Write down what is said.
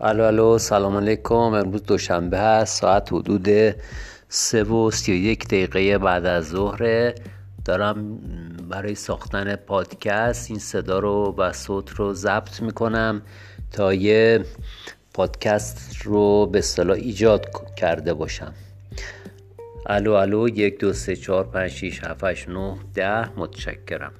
الو الو سلام علیکم. امروز دوشنبه هست ساعت حدود سه و سی و یک دقیقه بعد از ظهر. دارم برای ساختن پادکست این صدا رو و صوت رو ضبط می‌کنم تا یه پادکست رو به صلاح ایجاد کرده باشم. الو الو یک دو سه چهار پنج شیش هفتش نه ده. متشکرم.